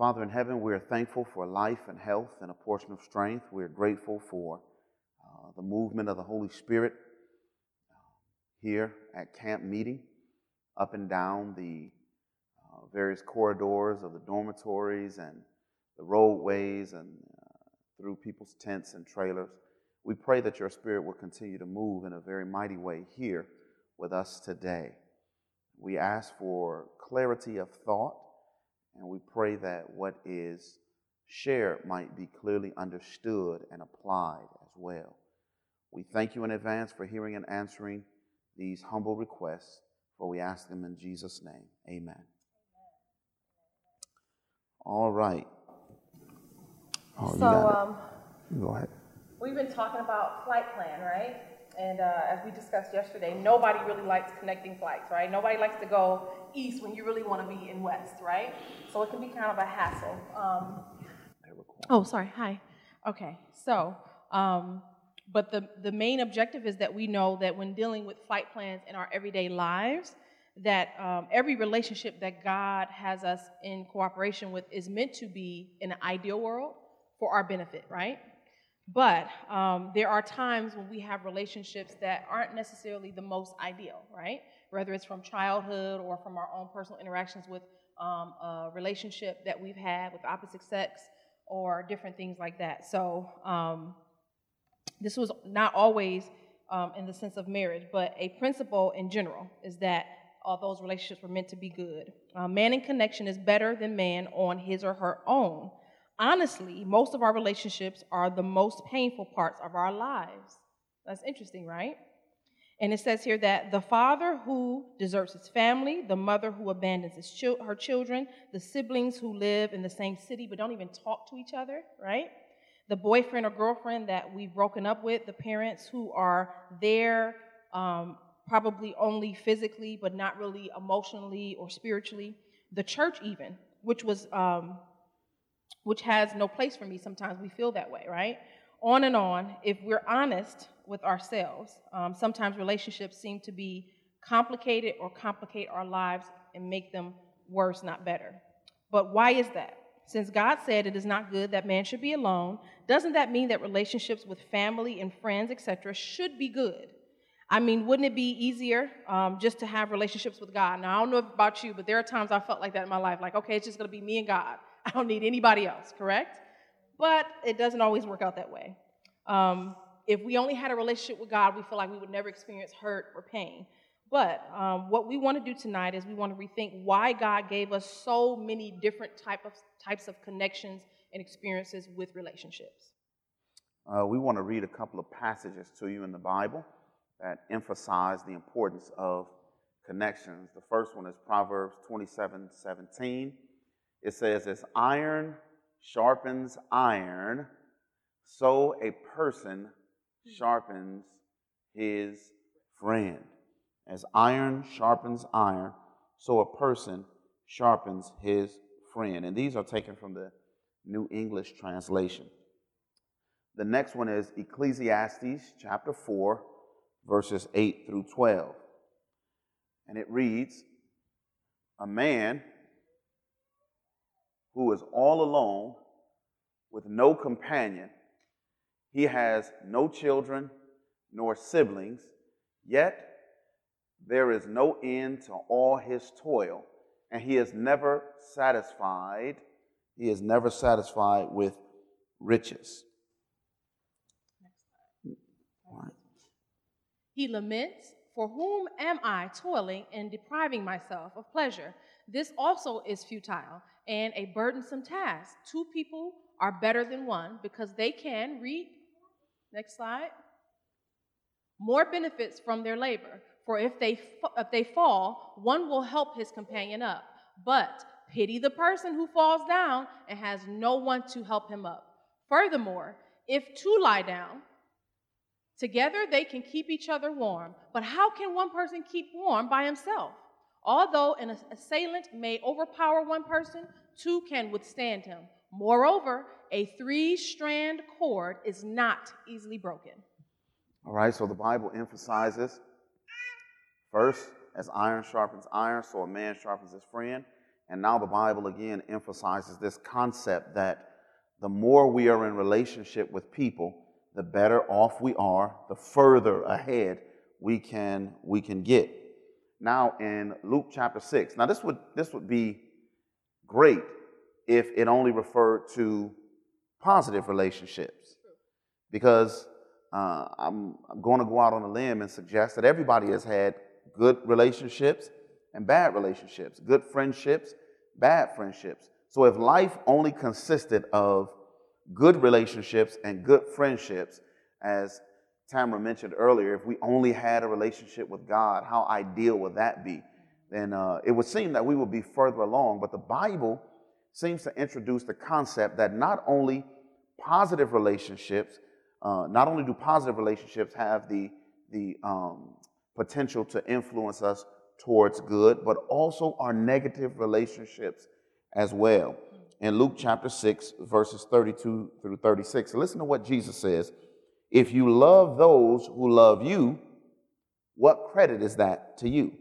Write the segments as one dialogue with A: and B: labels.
A: Father in heaven, we are thankful for life and health and a portion of strength. We are grateful for uh, the movement of the Holy Spirit uh, here at camp meeting, up and down the uh, various corridors of the dormitories and the roadways and uh, through people's tents and trailers. We pray that your Spirit will continue to move in a very mighty way here with us today. We ask for clarity of thought and we pray that what is shared might be clearly understood and applied as well. We thank you in advance for hearing and answering these humble requests, for we ask them in Jesus' name. Amen. All right.
B: Oh, so, um,
A: go ahead.
B: We've been talking about flight plan, right? And uh, as we discussed yesterday, nobody really likes connecting flights, right? Nobody likes to go east when you really want to be in west, right? So it can be kind of a hassle. Um, oh, sorry. Hi. Okay. So, um, but the, the main objective is that we know that when dealing with flight plans in our everyday lives, that um, every relationship that God has us in cooperation with is meant to be in an ideal world for our benefit, right? But um, there are times when we have relationships that aren't necessarily the most ideal, right? Whether it's from childhood or from our own personal interactions with um, a relationship that we've had with opposite sex or different things like that. So um, this was not always um, in the sense of marriage, but a principle in general is that all those relationships were meant to be good. Uh, man in connection is better than man on his or her own honestly, most of our relationships are the most painful parts of our lives. That's interesting, right? And it says here that the father who deserts his family, the mother who abandons chil- her children, the siblings who live in the same city but don't even talk to each other, right? The boyfriend or girlfriend that we've broken up with, the parents who are there um, probably only physically but not really emotionally or spiritually, the church, even, which was um, which has no place for me. Sometimes we feel that way, right? On and on. If we're honest with ourselves, um, sometimes relationships seem to be complicated or complicate our lives and make them worse, not better. But why is that? Since God said it is not good that man should be alone, doesn't that mean that relationships with family and friends, etc., should be good? I mean, wouldn't it be easier um, just to have relationships with God? Now, I don't know about you, but there are times I felt like that in my life. Like, okay, it's just going to be me and God. I don't need anybody else, correct? But it doesn't always work out that way. Um, if we only had a relationship with God, we feel like we would never experience hurt or pain. But um, what we want to do tonight is we want to rethink why God gave us so many different type of, types of connections and experiences with relationships.
A: Uh, we want to read a couple of passages to you in the Bible that emphasize the importance of connections. The first one is Proverbs 27 17 it says, as iron sharpens iron, so a person sharpens his friend. As iron sharpens iron, so a person sharpens his friend. And these are taken from the New English translation. The next one is Ecclesiastes chapter 4, verses 8 through 12. And it reads A man who is all alone with no companion. He has no children nor siblings, yet there is no end to all his toil, and he is never satisfied. He is never satisfied with riches.
B: He laments, For whom am I toiling and depriving myself of pleasure? This also is futile and a burdensome task. Two people are better than one because they can reap, Next slide. More benefits from their labor. For if they, if they fall, one will help his companion up. But pity the person who falls down and has no one to help him up. Furthermore, if two lie down, together they can keep each other warm. But how can one person keep warm by himself? Although an assailant may overpower one person, two can withstand him. Moreover, a three strand cord is not easily broken.
A: All right, so the Bible emphasizes first, as iron sharpens iron, so a man sharpens his friend. And now the Bible again emphasizes this concept that the more we are in relationship with people, the better off we are, the further ahead we can we can get. Now in Luke chapter 6. Now this would this would be great if it only referred to positive relationships. Because uh, I'm, I'm going to go out on a limb and suggest that everybody has had good relationships and bad relationships, good friendships, bad friendships. So if life only consisted of good relationships and good friendships, as Tamara mentioned earlier, if we only had a relationship with God, how ideal would that be? Then uh, it would seem that we would be further along. But the Bible seems to introduce the concept that not only positive relationships, uh, not only do positive relationships have the, the um, potential to influence us towards good, but also our negative relationships as well. In Luke chapter 6, verses 32 through 36, listen to what Jesus says. If you love those who love you, what credit is that to you?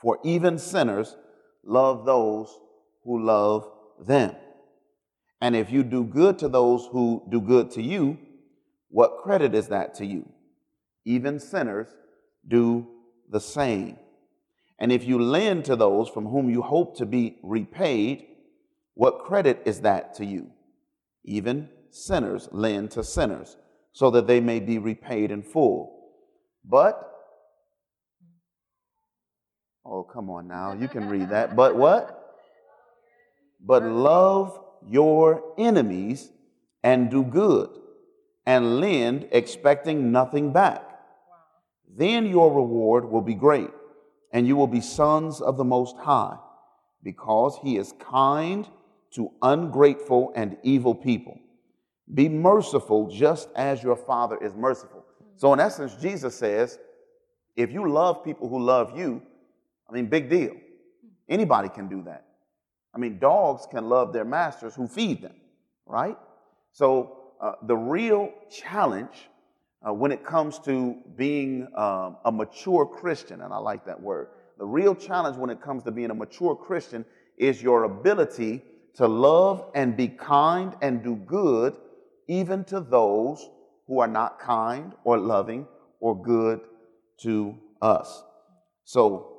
A: For even sinners love those who love them. And if you do good to those who do good to you, what credit is that to you? Even sinners do the same. And if you lend to those from whom you hope to be repaid, what credit is that to you? Even sinners lend to sinners, so that they may be repaid in full. But, oh, come on now, you can read that. But what? But love your enemies and do good and lend expecting nothing back. Then your reward will be great and you will be sons of the Most High, because He is kind to ungrateful and evil people. Be merciful just as your Father is merciful. So, in essence, Jesus says, if you love people who love you, I mean, big deal. Anybody can do that. I mean, dogs can love their masters who feed them, right? So, uh, the real challenge uh, when it comes to being um, a mature Christian, and I like that word. The real challenge when it comes to being a mature Christian is your ability to love and be kind and do good even to those who are not kind or loving or good to us. So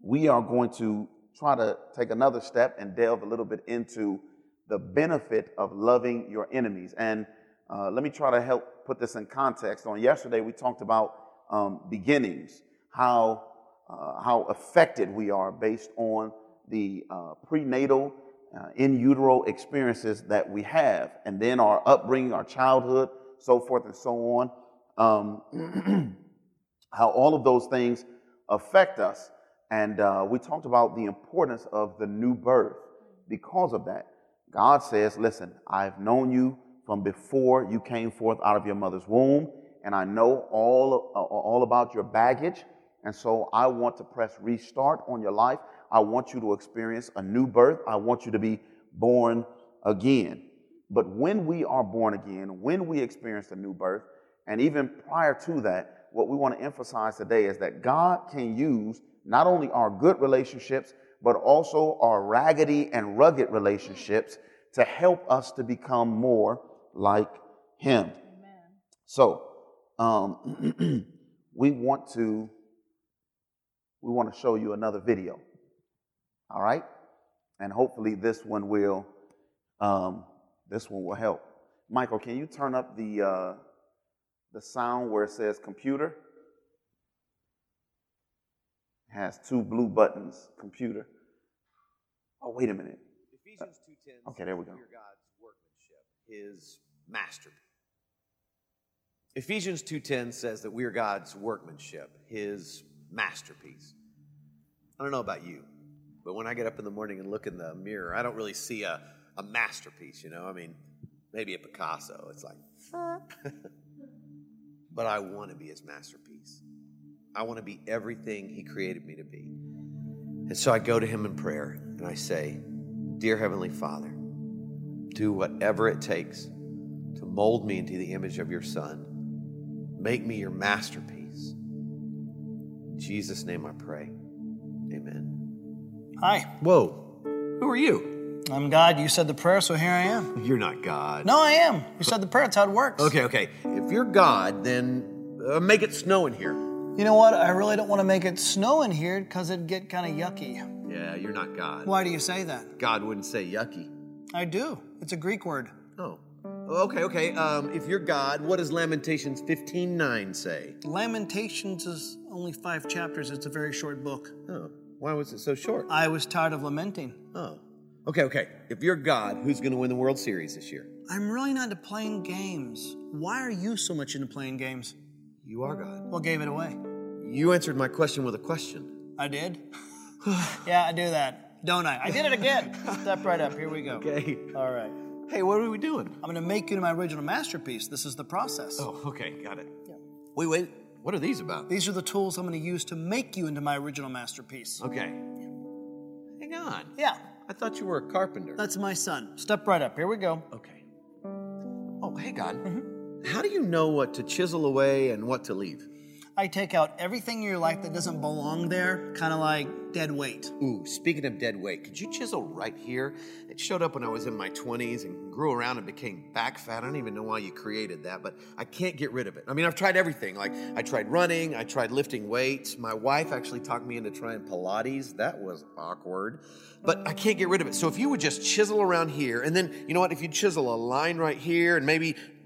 A: we are going to try to take another step and delve a little bit into the benefit of loving your enemies. And uh, let me try to help put this in context. On yesterday, we talked about um, beginnings, how, uh, how affected we are based on the uh, prenatal, uh, in utero experiences that we have, and then our upbringing, our childhood, so forth and so on. Um, how all of those things affect us. And uh, we talked about the importance of the new birth because of that. God says, Listen, I've known you from before you came forth out of your mother's womb, and I know all, uh, all about your baggage. And so I want to press restart on your life. I want you to experience a new birth. I want you to be born again. But when we are born again, when we experience a new birth, and even prior to that, what we want to emphasize today is that God can use not only our good relationships, but also our raggedy and rugged relationships to help us to become more like him. Amen. So, um, we want to we want to show you another video. All right, and hopefully this one will um, this one will help. Michael, can you turn up the uh, the sound where it says computer? It has two blue buttons. Computer. Oh, wait a minute. Ephesians two ten. Okay, there we go. God's
C: workmanship, His masterpiece. Ephesians 2:10 says that we are God's workmanship, his masterpiece. I don't know about you, but when I get up in the morning and look in the mirror, I don't really see a, a masterpiece, you know? I mean, maybe a Picasso. It's like But I want to be his masterpiece. I want to be everything he created me to be. And so I go to him in prayer and I say, Dear Heavenly Father, do whatever it takes to mold me into the image of your Son. Make me your masterpiece. In Jesus' name I pray. Amen.
D: Hi.
C: Whoa. Who are you?
D: I'm God. You said the prayer, so here I am.
C: You're not God.
D: No, I am. You said the prayer. That's how it works.
C: Okay, okay. If you're God, then uh, make it snow in here.
D: You know what? I really don't want to make it snow in here because it'd get kind of yucky.
C: Yeah, you're not God.
D: Why do you say that?
C: God wouldn't say yucky.
D: I do. It's a Greek word.
C: Oh. Okay, okay. Um, if you're God, what does Lamentations 15:9 say?
D: Lamentations is only five chapters. It's a very short book.
C: Oh, why was it so short?
D: I was tired of lamenting.
C: Oh. Okay, okay. If you're God, who's going to win the World Series this year?
D: I'm really not into playing games. Why are you so much into playing games?
C: You are God.
D: What gave it away?
C: You answered my question with a question.
D: I did? yeah, I do that, don't I? I did it again. Step right up. Here we go.
C: Okay.
D: All right.
C: Hey, what are we doing?
D: I'm going to make you my original masterpiece. This is the process.
C: Oh, okay, got it. Wait, wait. What are these about?
D: These are the tools I'm going to use to make you into my original masterpiece.
C: Okay. Hang on.
D: Yeah,
C: I thought you were a carpenter.
D: that's my son. Step right up. Here we go.
C: Okay. Oh, hey, God. Mm-hmm. How do you know what to chisel away and what to leave?
D: I take out everything in your life that doesn't belong there, kind of like dead weight.
C: Ooh, speaking of dead weight, could you chisel right here? It showed up when I was in my 20s and grew around and became back fat. I don't even know why you created that, but I can't get rid of it. I mean, I've tried everything. Like, I tried running, I tried lifting weights. My wife actually talked me into trying Pilates. That was awkward, but I can't get rid of it. So if you would just chisel around here, and then, you know what, if you chisel a line right here and maybe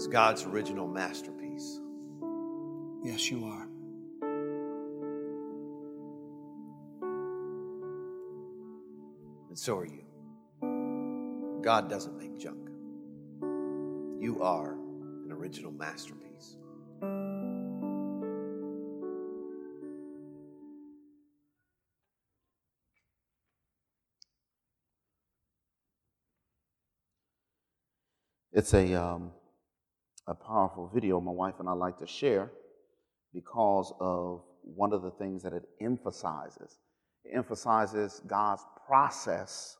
C: is God's original masterpiece.
D: Yes, you are.
C: And so are you. God doesn't make junk. You are an original masterpiece.
A: It's a, um, a powerful video my wife and I like to share because of one of the things that it emphasizes. It emphasizes God's process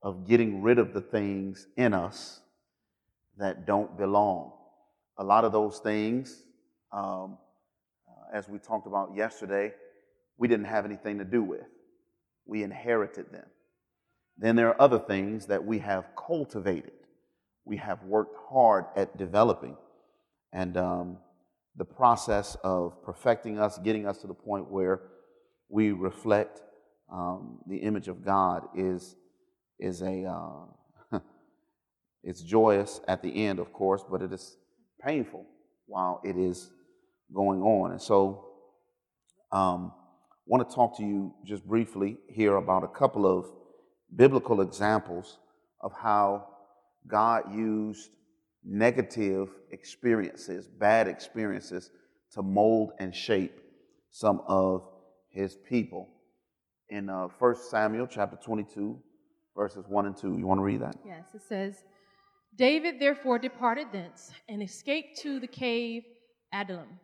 A: of getting rid of the things in us that don't belong. A lot of those things, um, uh, as we talked about yesterday, we didn't have anything to do with. We inherited them. Then there are other things that we have cultivated we have worked hard at developing. And um, the process of perfecting us, getting us to the point where we reflect um, the image of God is, is a, uh, it's joyous at the end, of course, but it is painful while it is going on. And so um, want to talk to you just briefly here about a couple of biblical examples of how God used negative experiences, bad experiences, to mold and shape some of his people. In uh, 1 Samuel chapter 22, verses 1 and 2. You want to read that?
B: Yes, it says, David therefore departed thence and escaped to the cave Adullam.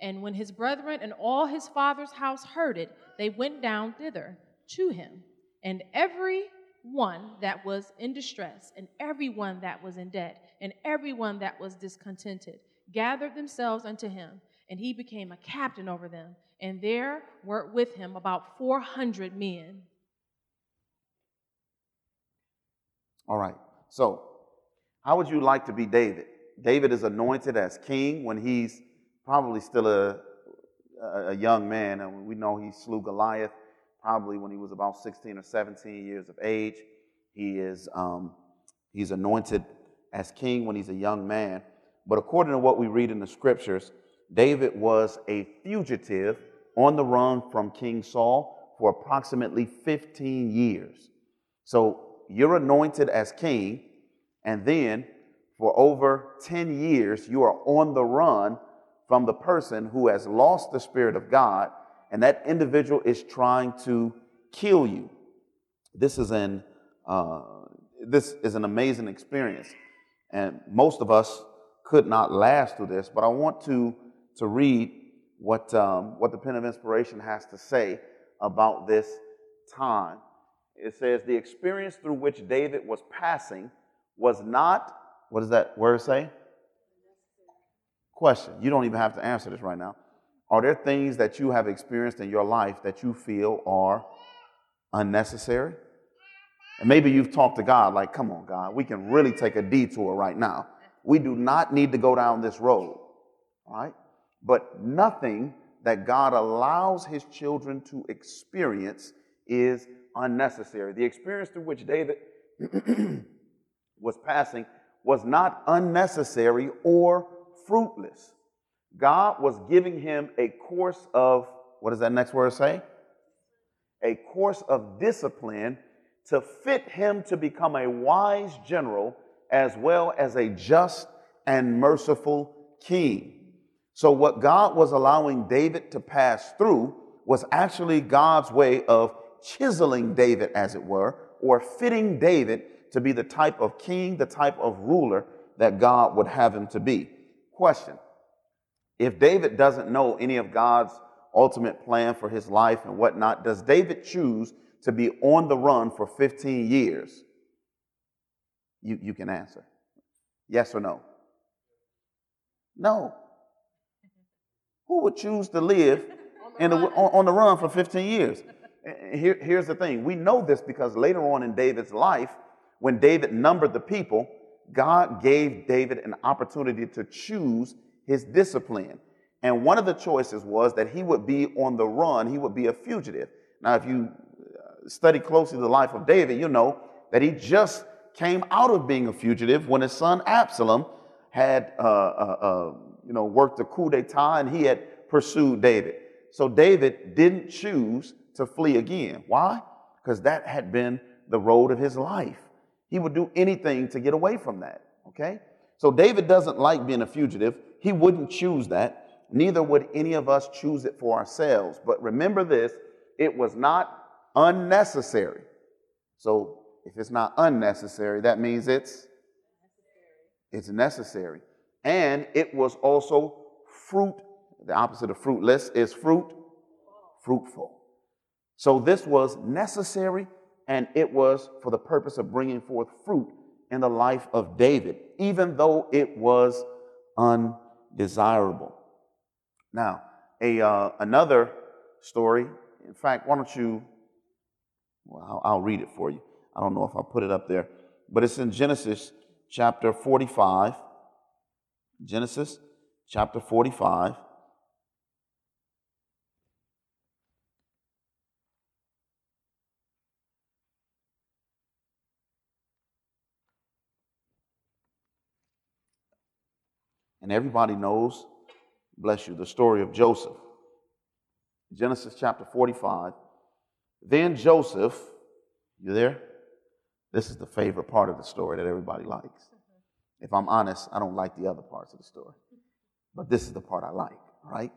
B: And when his brethren and all his father's house heard it, they went down thither to him. And every one that was in distress, and everyone that was in debt, and everyone that was discontented, gathered themselves unto him, and he became a captain over them. And there were with him about 400 men.
A: All right. So, how would you like to be David? David is anointed as king when he's probably still a, a, young man, and we know he slew Goliath probably when he was about 16 or 17 years of age. He is um, he's anointed as king when he's a young man. But according to what we read in the scriptures, David was a fugitive on the run from King Saul for approximately 15 years. So you're anointed as king, and then for over 10 years, you are on the run from the person who has lost the Spirit of God and that individual is trying to kill you. This is an uh, this is an amazing experience, and most of us could not last through this. But I want to to read what um, what the pen of inspiration has to say about this time. It says the experience through which David was passing was not what does that word say? Question. You don't even have to answer this right now. Are there things that you have experienced in your life that you feel are unnecessary? And maybe you've talked to God, like, come on, God, we can really take a detour right now. We do not need to go down this road, right? But nothing that God allows his children to experience is unnecessary. The experience through which David was passing was not unnecessary or fruitless. God was giving him a course of, what does that next word say? A course of discipline to fit him to become a wise general as well as a just and merciful king. So, what God was allowing David to pass through was actually God's way of chiseling David, as it were, or fitting David to be the type of king, the type of ruler that God would have him to be. Question if David doesn't know any of God's ultimate plan for his life and whatnot, does David choose to be on the run for 15 years? You, you can answer. Yes or no? No. Who would choose to live in the, on, on the run for 15 years? Here, here's the thing we know this because later on in David's life, when David numbered the people, God gave David an opportunity to choose his discipline. And one of the choices was that he would be on the run, he would be a fugitive. Now, if you uh, study closely the life of David, you know that he just came out of being a fugitive when his son Absalom had, uh, uh, uh, you know, worked a coup d'etat and he had pursued David. So David didn't choose to flee again. Why? Because that had been the road of his life. He would do anything to get away from that. Okay? So David doesn't like being a fugitive. He wouldn't choose that. Neither would any of us choose it for ourselves. But remember this it was not unnecessary. So if it's not unnecessary, that means it's it's necessary. And it was also fruit. The opposite of fruitless is fruit fruitful. So this was necessary and it was for the purpose of bringing forth fruit in the life of David, even though it was undesirable. Now, a, uh, another story, in fact, why don't you, well, I'll, I'll read it for you. I don't know if I'll put it up there, but it's in Genesis chapter 45. Genesis chapter 45. And everybody knows, bless you, the story of Joseph. Genesis chapter 45. Then Joseph, you there? This is the favorite part of the story that everybody likes. If I'm honest, I don't like the other parts of the story. But this is the part I like, right?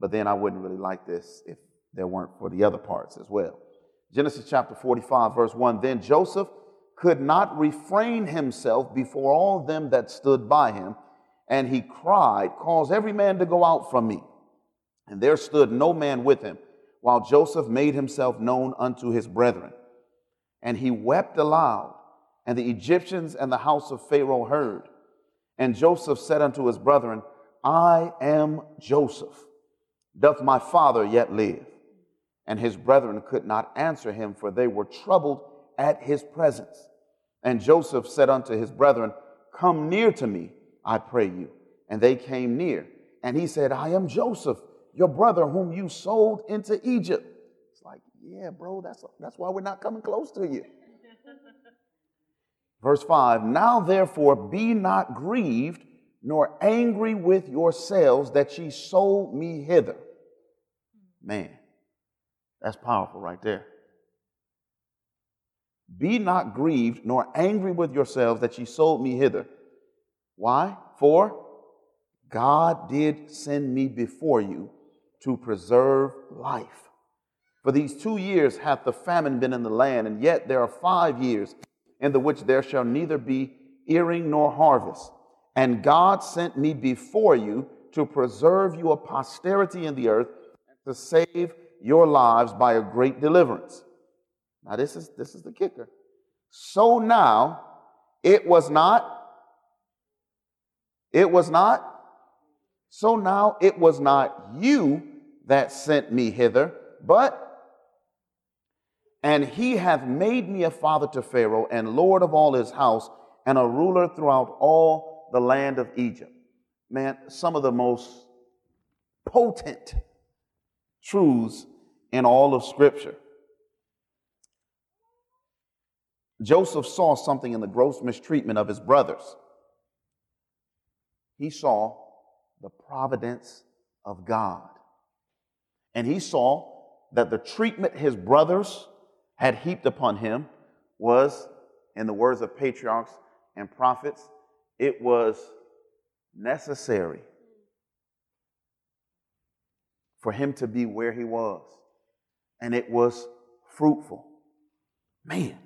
A: But then I wouldn't really like this if there weren't for the other parts as well. Genesis chapter 45, verse 1 Then Joseph could not refrain himself before all them that stood by him and he cried, Cause every man to go out from me. And there stood no man with him, while Joseph made himself known unto his brethren. And he wept aloud, and the Egyptians and the house of Pharaoh heard. And Joseph said unto his brethren, I am Joseph. Doth my father yet live? And his brethren could not answer him, for they were troubled at his presence. And Joseph said unto his brethren, Come near to me. I pray you. And they came near. And he said, I am Joseph, your brother, whom you sold into Egypt. It's like, yeah, bro, that's, that's why we're not coming close to you. Verse 5 Now therefore be not grieved, nor angry with yourselves that ye sold me hither. Man, that's powerful right there. Be not grieved, nor angry with yourselves that ye sold me hither. Why? For God did send me before you to preserve life. For these two years hath the famine been in the land, and yet there are five years in the which there shall neither be earing nor harvest. And God sent me before you to preserve your posterity in the earth and to save your lives by a great deliverance. Now, this is, this is the kicker. So now it was not it was not. So now it was not you that sent me hither, but and he hath made me a father to Pharaoh and lord of all his house and a ruler throughout all the land of Egypt. Man, some of the most potent truths in all of Scripture. Joseph saw something in the gross mistreatment of his brothers he saw the providence of God. And he saw that the treatment his brothers had heaped upon him was, in the words of patriarchs and prophets, it was necessary for him to be where he was. And it was fruitful. Man.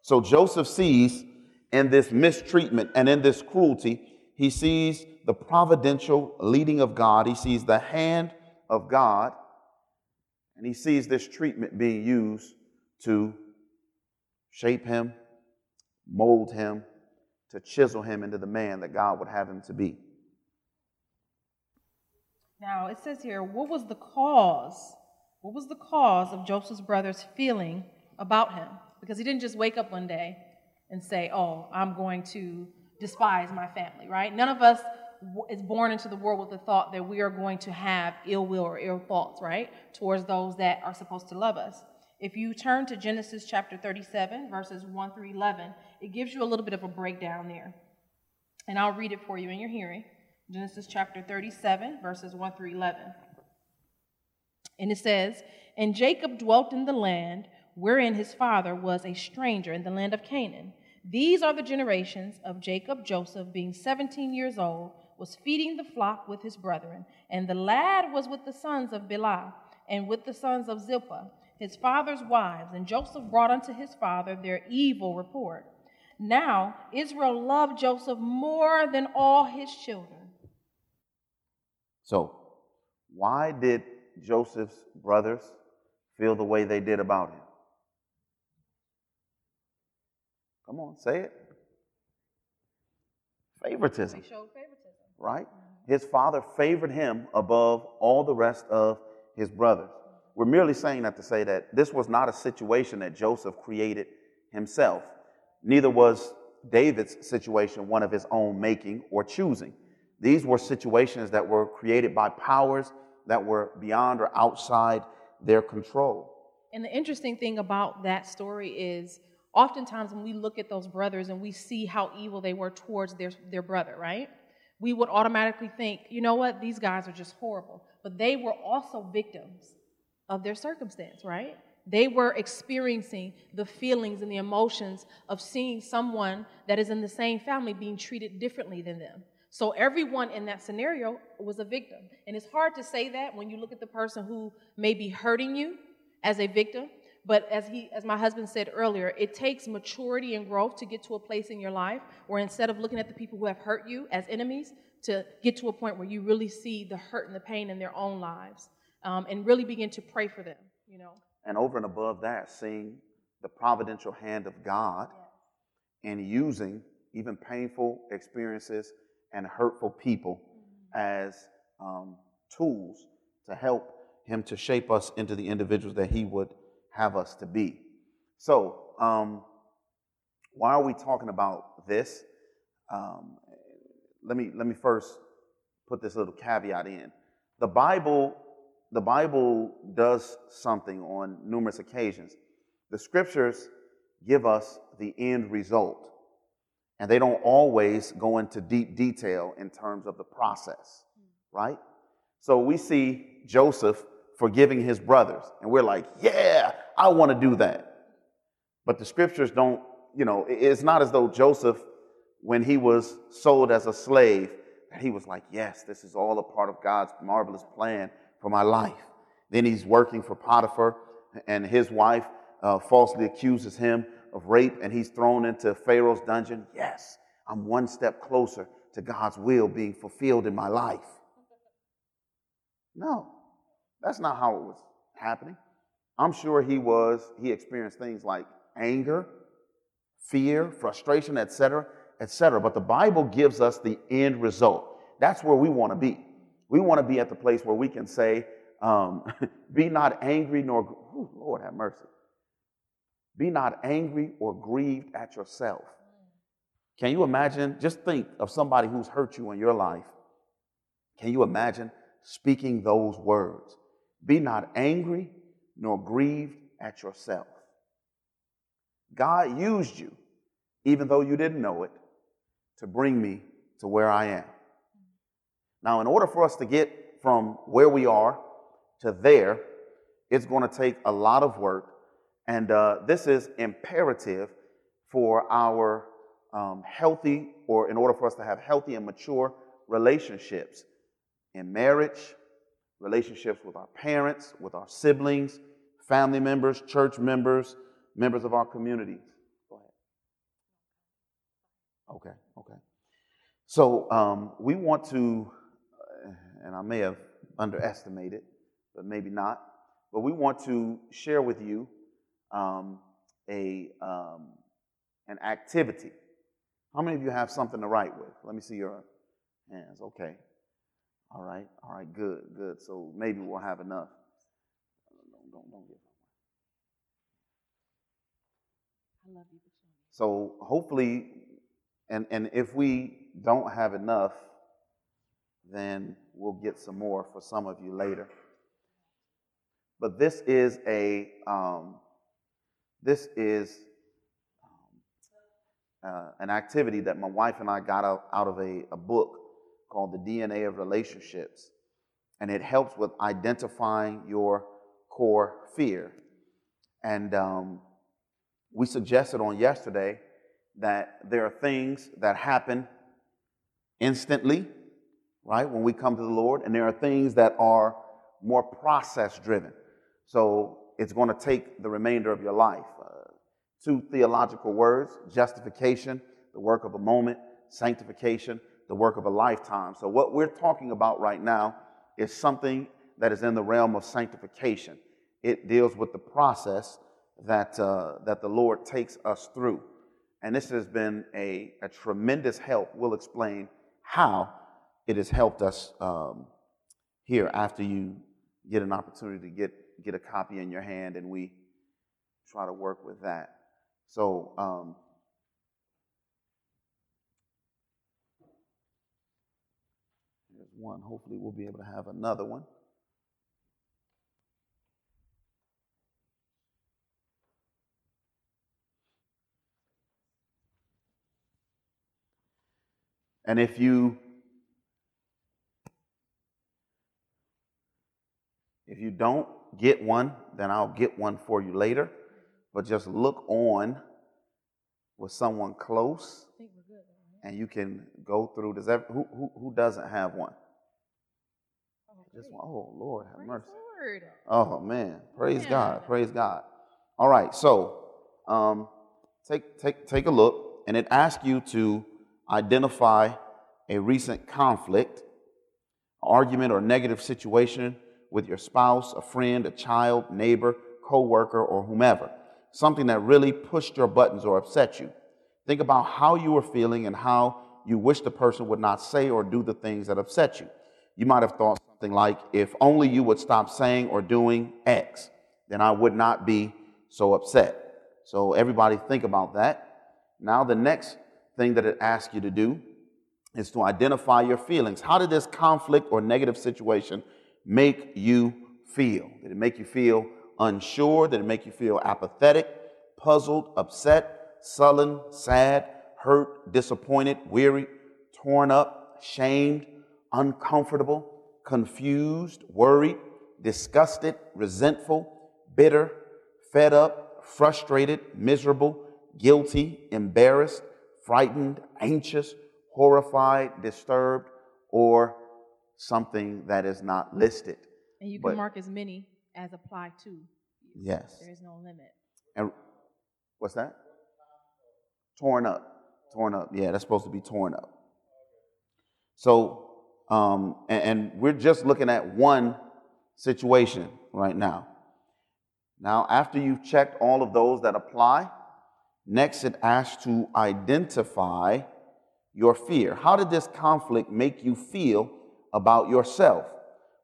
A: So Joseph sees in this mistreatment and in this cruelty he sees the providential leading of God, he sees the hand of God, and he sees this treatment being used to shape him, mold him, to chisel him into the man that God would have him to be.
B: Now, it says here, what was the cause? What was the cause of Joseph's brothers' feeling about him? Because he didn't just wake up one day and say, oh, I'm going to despise my family, right? None of us is born into the world with the thought that we are going to have ill will or ill thoughts, right, towards those that are supposed to love us. If you turn to Genesis chapter 37, verses 1 through 11, it gives you a little bit of a breakdown there. And I'll read it for you in your hearing. Genesis chapter 37, verses 1 through 11. And it says, And Jacob dwelt in the land wherein his father was a stranger in the land of Canaan. These are the generations of Jacob. Joseph, being 17 years old, was feeding the flock with his brethren. And the lad was with the sons of Bilhah and with the sons of Zilpah, his father's wives. And Joseph brought unto his father their evil report. Now Israel loved Joseph more than all his children.
A: So, why did Joseph's brothers feel the way they did about him? Come on, say it. Favoritism.
B: He showed favoritism.
A: Right? Mm-hmm. His father favored him above all the rest of his brothers. We're merely saying that to say that this was not a situation that Joseph created himself. Neither was David's situation one of his own making or choosing. These were situations that were created by powers that were beyond or outside their control.
B: And the interesting thing about that story is oftentimes when we look at those brothers and we see how evil they were towards their, their brother, right? We would automatically think, you know what, these guys are just horrible. But they were also victims of their circumstance, right? They were experiencing the feelings and the emotions of seeing someone that is in the same family being treated differently than them. So everyone in that scenario was a victim. And it's hard to say that when you look at the person who may be hurting you as a victim. But as he as my husband said earlier, it takes maturity and growth to get to a place in your life where instead of looking at the people who have hurt you as enemies, to get to a point where you really see the hurt and the pain in their own lives um, and really begin to pray for them, you know.
A: And over and above that, seeing the providential hand of God and using even painful experiences and hurtful people as um, tools to help Him to shape us into the individuals that He would have us to be. So, um, why are we talking about this? Um, let me let me first put this little caveat in. The Bible, the Bible does something on numerous occasions. The scriptures give us the end result and they don't always go into deep detail in terms of the process, right? So we see Joseph forgiving his brothers, and we're like, yeah, I want to do that. But the scriptures don't, you know, it's not as though Joseph, when he was sold as a slave, that he was like, yes, this is all a part of God's marvelous plan for my life. Then he's working for Potiphar, and his wife uh, falsely accuses him of rape and he's thrown into Pharaoh's dungeon, yes, I'm one step closer to God's will being fulfilled in my life. No, that's not how it was happening. I'm sure he was, he experienced things like anger, fear, frustration, etc., etc. But the Bible gives us the end result. That's where we want to be. We want to be at the place where we can say, um, be not angry nor, Lord have mercy. Be not angry or grieved at yourself. Can you imagine? Just think of somebody who's hurt you in your life. Can you imagine speaking those words? Be not angry nor grieved at yourself. God used you, even though you didn't know it, to bring me to where I am. Now, in order for us to get from where we are to there, it's going to take a lot of work and uh, this is imperative for our um, healthy, or in order for us to have healthy and mature relationships in marriage, relationships with our parents, with our siblings, family members, church members, members of our communities. Go ahead. Okay, okay. So um, we want to, uh, and I may have underestimated, but maybe not, but we want to share with you um, a, um, an activity. How many of you have something to write with? Let me see your hands. Okay. All right. All right. Good. Good. So maybe we'll have enough. Don't, don't, give
B: I love you,
A: So hopefully, and, and if we don't have enough, then we'll get some more for some of you later. But this is a um, this is um, uh, an activity that my wife and I got out, out of a, a book called The DNA of Relationships. And it helps with identifying your core fear. And um, we suggested on yesterday that there are things that happen instantly, right, when we come to the Lord, and there are things that are more process driven. So it's going to take the remainder of your life. Uh, two theological words justification, the work of a moment, sanctification, the work of a lifetime. So, what we're talking about right now is something that is in the realm of sanctification. It deals with the process that, uh, that the Lord takes us through. And this has been a, a tremendous help. We'll explain how it has helped us um, here after you get an opportunity to get, get a copy in your hand and we try to work with that. So, um, There's one. Hopefully, we'll be able to have another one. And if you if you don't get one, then I'll get one for you later. But just look on with someone close and you can go through. Does that, who, who, who doesn't have one? Just one. Oh Lord, have mercy. Oh man, praise yeah. God, praise God. All right, so um, take take take a look, and it asks you to identify a recent conflict, argument, or negative situation with your spouse, a friend, a child, neighbor, co-worker, or whomever. Something that really pushed your buttons or upset you. Think about how you were feeling and how you wish the person would not say or do the things that upset you. You might have thought something like, if only you would stop saying or doing X, then I would not be so upset. So, everybody think about that. Now, the next thing that it asks you to do is to identify your feelings. How did this conflict or negative situation make you feel? Did it make you feel unsure? Did it make you feel apathetic, puzzled, upset? sullen, sad, hurt, disappointed, weary, torn up, shamed, uncomfortable, confused, worried, disgusted, resentful, bitter, fed up, frustrated, miserable, guilty, embarrassed, frightened, anxious, horrified, disturbed, or something that is not listed.
B: And you can but, mark as many as apply to.
A: Yes.
B: There is no limit.
A: And what's that? Torn up. Torn up. Yeah, that's supposed to be torn up. So, um, and, and we're just looking at one situation right now. Now, after you've checked all of those that apply, next it asks to identify your fear. How did this conflict make you feel about yourself?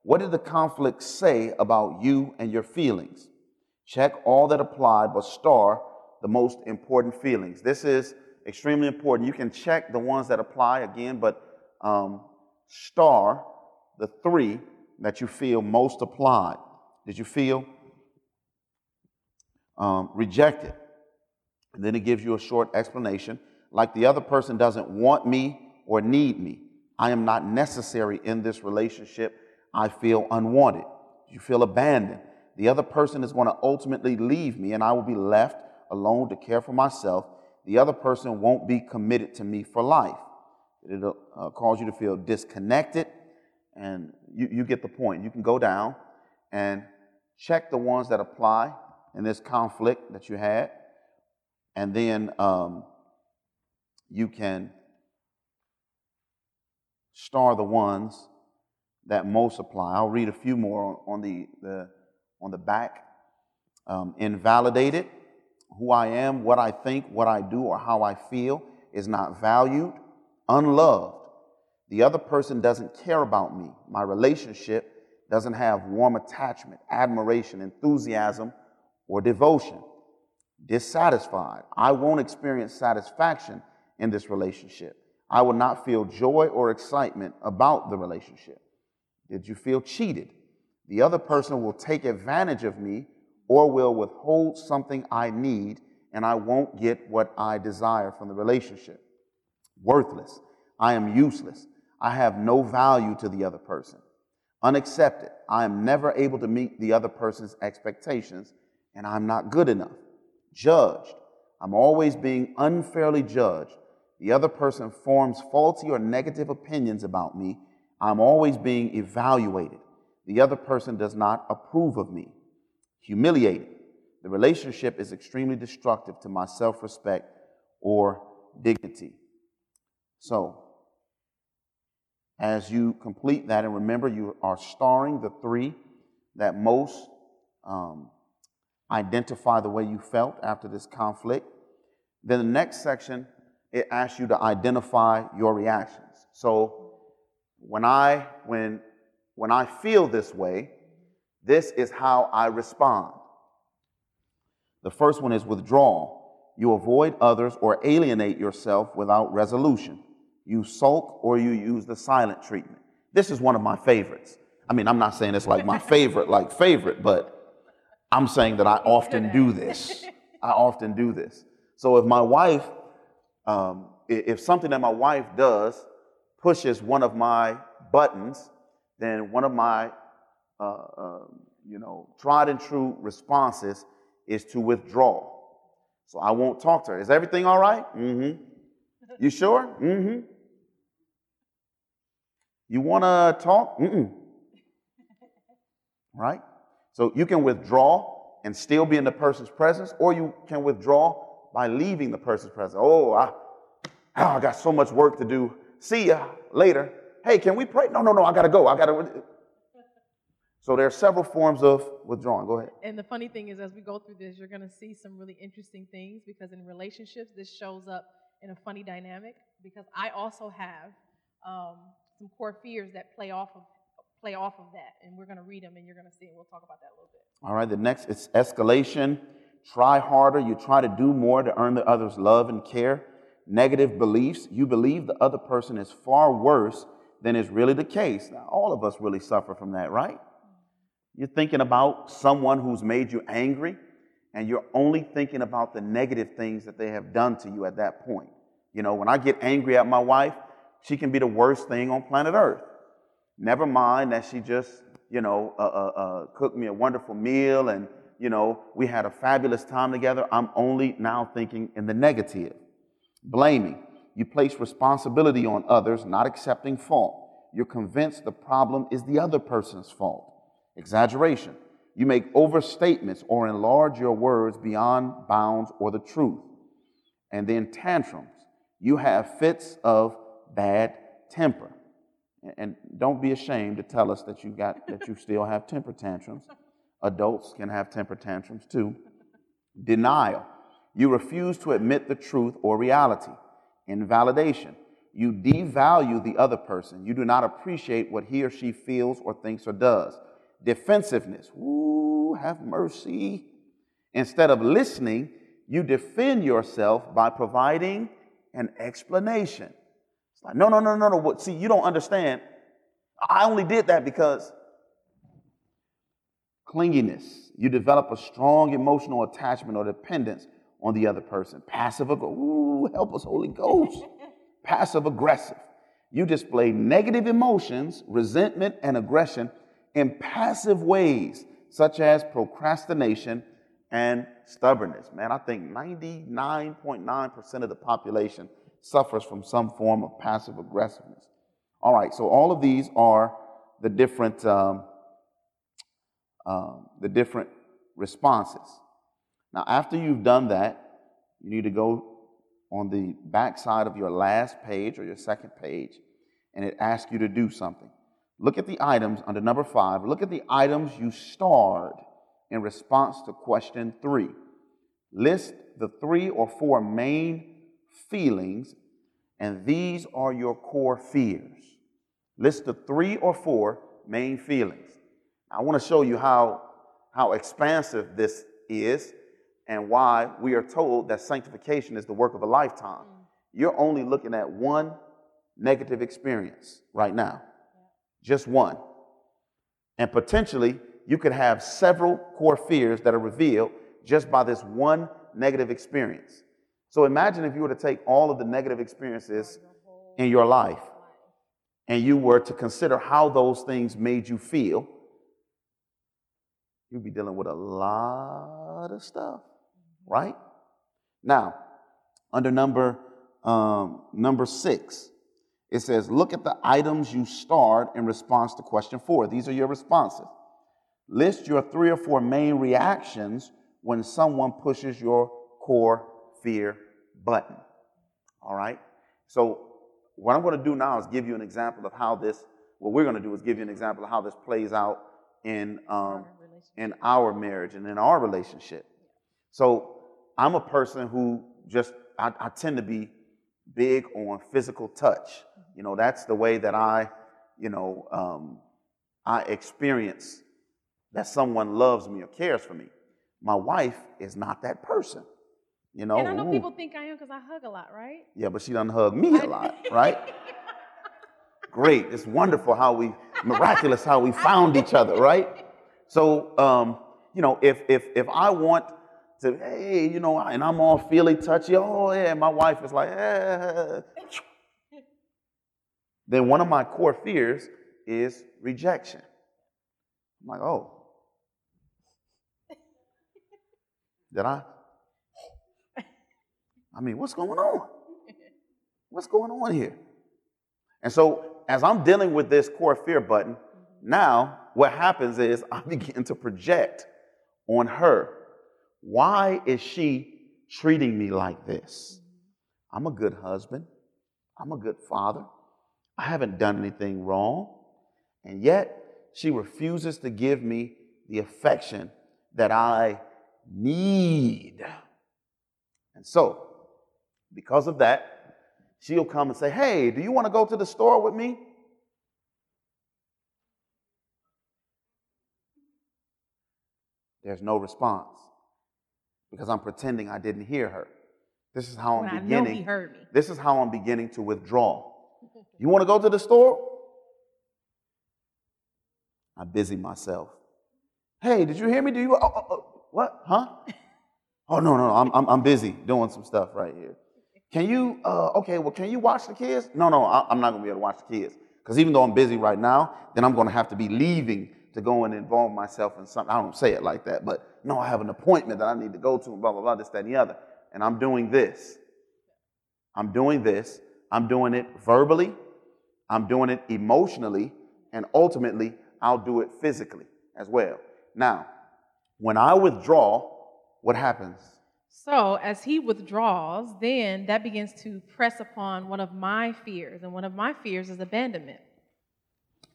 A: What did the conflict say about you and your feelings? Check all that apply, but star the most important feelings. This is extremely important. You can check the ones that apply again, but um, star the three that you feel most applied. Did you feel um, rejected? And then it gives you a short explanation. Like the other person doesn't want me or need me. I am not necessary in this relationship. I feel unwanted. You feel abandoned. The other person is going to ultimately leave me, and I will be left alone to care for myself, the other person won't be committed to me for life. It'll uh, cause you to feel disconnected, and you, you get the point. You can go down and check the ones that apply in this conflict that you had, and then um, you can star the ones that most apply. I'll read a few more on the, the on the back. Um, invalidated who I am, what I think, what I do, or how I feel is not valued, unloved. The other person doesn't care about me. My relationship doesn't have warm attachment, admiration, enthusiasm, or devotion. Dissatisfied. I won't experience satisfaction in this relationship. I will not feel joy or excitement about the relationship. Did you feel cheated? The other person will take advantage of me or will withhold something I need and I won't get what I desire from the relationship. Worthless. I am useless. I have no value to the other person. Unaccepted. I am never able to meet the other person's expectations and I'm not good enough. Judged. I'm always being unfairly judged. The other person forms faulty or negative opinions about me. I'm always being evaluated. The other person does not approve of me. Humiliated. The relationship is extremely destructive to my self respect or dignity. So, as you complete that, and remember, you are starring the three that most um, identify the way you felt after this conflict. Then the next section, it asks you to identify your reactions. So when I when when I feel this way, this is how I respond. The first one is withdrawal. You avoid others or alienate yourself without resolution. You sulk or you use the silent treatment. This is one of my favorites. I mean, I'm not saying it's like my favorite, like favorite, but I'm saying that I often do this. I often do this. So if my wife, um, if something that my wife does pushes one of my buttons, then one of my, uh, uh, you know, tried and true responses is to withdraw. So I won't talk to her. Is everything all right? Mm-hmm. You sure? Mm-hmm. You want to talk? Mm-mm. Right? So you can withdraw and still be in the person's presence, or you can withdraw by leaving the person's presence. Oh, I, oh, I got so much work to do. See ya later. Hey, can we pray? No, no, no, I got to go. I got to. So there are several forms of withdrawing. Go ahead.
B: And the funny thing is, as we go through this, you're to see some really interesting things because in relationships, this shows up in a funny dynamic. Because I also have um, some core fears that play off of play off of that. And we're going to read them and you're going to see, and we'll talk about that a little bit.
A: All right, the next is escalation. Try harder. You try to do more to earn the other's love and care. Negative beliefs. You believe the other person is far worse than is really the case. Now, all of us really suffer from that, right? You're thinking about someone who's made you angry, and you're only thinking about the negative things that they have done to you at that point. You know, when I get angry at my wife, she can be the worst thing on planet Earth. Never mind that she just, you know, uh, uh, uh, cooked me a wonderful meal and, you know, we had a fabulous time together. I'm only now thinking in the negative. Blaming. You place responsibility on others, not accepting fault. You're convinced the problem is the other person's fault. Exaggeration. You make overstatements or enlarge your words beyond bounds or the truth. And then tantrums. You have fits of bad temper. And don't be ashamed to tell us that you got that you still have temper tantrums. Adults can have temper tantrums too. Denial. You refuse to admit the truth or reality. Invalidation. You devalue the other person. You do not appreciate what he or she feels or thinks or does. Defensiveness. Ooh, have mercy. Instead of listening, you defend yourself by providing an explanation. Like, no, no, no, no, no. See, you don't understand. I only did that because clinginess. You develop a strong emotional attachment or dependence on the other person. Passive aggressive. Ooh, help us, Holy Ghost. Passive aggressive. You display negative emotions, resentment, and aggression in passive ways, such as procrastination and stubbornness. Man, I think 99.9% of the population suffers from some form of passive aggressiveness. All right, so all of these are the different, um, um, the different responses. Now, after you've done that, you need to go on the back side of your last page or your second page, and it asks you to do something. Look at the items under number five. Look at the items you starred in response to question three. List the three or four main feelings, and these are your core fears. List the three or four main feelings. I want to show you how, how expansive this is. and why we are told that sanctification is the work of a lifetime. Mm. You're only looking at one negative experience right now, just one. And potentially, you could have several core fears that are revealed just by this one negative experience. So imagine if you were to take all of the negative experiences in your life and you were to consider how those things made you feel, you'd be dealing with a lot of stuff, right? Now, under number um, number six, it says, look at the items you starred in response to question four. These are your responses. List your three or four main reactions when someone pushes your core fear button. All right? So, what I'm going to do now is give you an example of how this, what we're going to do is give you an example of how this plays out in, um, in our marriage and in our relationship. So, I'm a person who just, I, I tend to be big on physical touch. You know, that's the way that I, you know, um, I experience that someone loves me or cares for me. My wife is not that person. You know,
B: And I know
A: Ooh.
B: people think I am because I hug a lot, right?
A: Yeah, but she doesn't hug me a lot, right? Great. It's wonderful how we, miraculous how we found each other, right? So, um, you know, if if if I want to, hey, you know, and I'm all feely touchy, oh yeah, my wife is like, eh. Then one of my core fears is rejection. I'm like, oh, did I? I mean, what's going on? What's going on here? And so, as I'm dealing with this core fear button, mm-hmm. now what happens is I begin to project on her. Why is she treating me like this? Mm-hmm. I'm a good husband. I'm a good father. I haven't done anything wrong. And yet, she refuses to give me the affection that I need. And so, because of that, she'll come and say, Hey, do you want to go to the store with me? There's no response because I'm pretending I didn't hear her. This is how I'm
B: When I know
A: beginning.
B: he heard me.
A: This is how I'm beginning to withdraw. You want to go to the store? I busy myself. Hey, did you hear me? Do you? Oh, oh, oh, what? Huh? Oh no, no, no. I'm, I'm I'm busy doing some stuff right here. Can you? Uh, okay. Well, can you watch the kids? No, no. I, I'm not gonna be able to watch the kids because even though I'm busy right now, then I'm gonna have to be leaving to go and involve myself in something. I don't say it like that, but no, I have an appointment that I need to go to, and blah blah blah, this, that, and the other. And I'm doing this. I'm doing this. I'm doing it verbally. I'm doing it emotionally, and ultimately, I'll do it physically as well. Now, when I withdraw, what happens?
B: So, as he withdraws, then that begins to press upon one of my fears, and one of my fears is abandonment.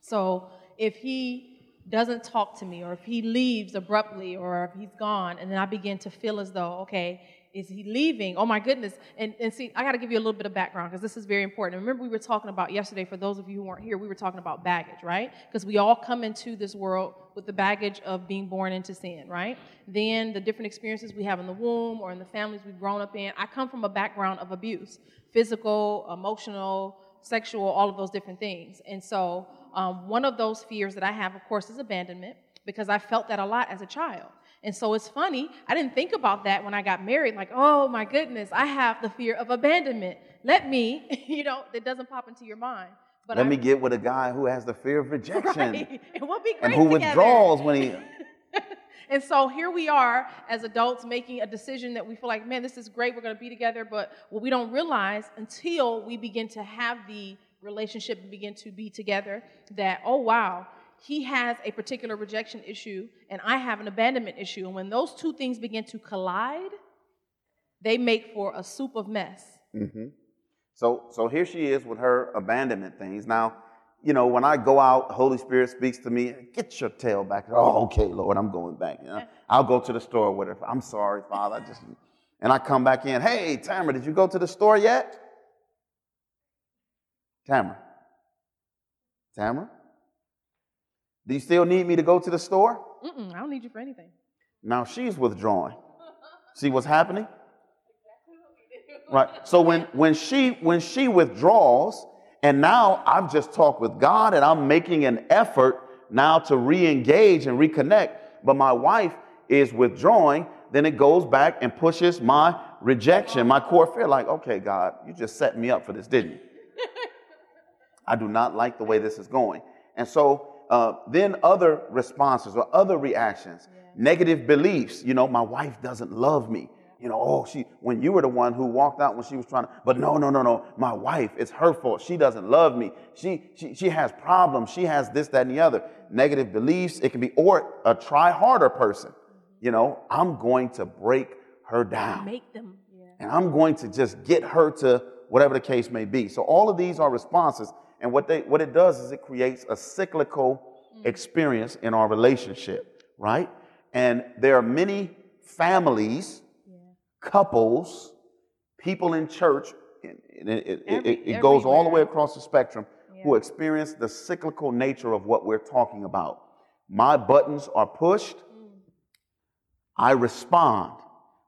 B: So, if he doesn't talk to me, or if he leaves abruptly, or if he's gone, and then I begin to feel as though, okay, is he leaving? Oh my goodness. And, and see, I got to give you a little bit of background because this is very important. Remember, we were talking about yesterday, for those of you who weren't here, we were talking about baggage, right? Because we all come into this world with the baggage of being born into sin, right? Then the different experiences we have in the womb or in the families we've grown up in. I come from a background of abuse physical, emotional, sexual, all of those different things. And so, um, one of those fears that I have, of course, is abandonment because I felt that a lot as a child. And so it's funny, I didn't think about that when I got married. Like, oh my goodness, I have the fear of abandonment. Let me, you know, it doesn't pop into your mind. But
A: Let
B: I,
A: me get with a guy who has the fear of rejection
B: Right. It would be great
A: and who
B: together.
A: withdraws when he.
B: And so here we are as adults making a decision that we feel like, man, this is great, we're going to be together. But what we don't realize until we begin to have the relationship and begin to be together that, oh, wow, he has a particular rejection issue and I have an abandonment issue. And when those two things begin to collide, they make for a soup of mess.
A: hmm So, so here she is with her abandonment things. Now, you know, when I go out, Holy Spirit speaks to me. Get your tail back. Oh, okay, Lord, I'm going back. You know? I'll go to the store with her. I'm sorry, Father. I just, and I come back in. Hey, Tamara, did you go to the store yet? Tamara. Tamara. Do you still need me to go to the store?
B: Mm-mm, I don't need you for anything.
A: Now she's withdrawing. See what's happening? Right. So when when she when she withdraws, and now I've just talked with God and I'm making an effort now to re-engage and reconnect, but my wife is withdrawing, then it goes back and pushes my rejection, my core fear, like, okay, God, you just set me up for this, didn't you? I do not like the way this is going. And so uh, then other responses or other reactions, yeah. negative beliefs, you know, my wife doesn't love me. You know, oh, she, when you were the one who walked out when she was trying to, but no, no, no, no, my wife, it's her fault. She doesn't love me. She, she, she has problems. She has this, that, and the other. Negative beliefs, it can be, or a try harder person. You know, I'm going to break her down.
B: Make them. Yeah.
A: And I'm going to just get her to whatever the case may be. So all of these are responses. And what they what it does is it creates a cyclical mm. experience in our relationship, right? And there are many families, yeah. couples, people in church, it, it, Every, it, it goes all the way across the spectrum, yeah. who experience the cyclical nature of what we're talking about. My buttons are pushed, mm. I respond.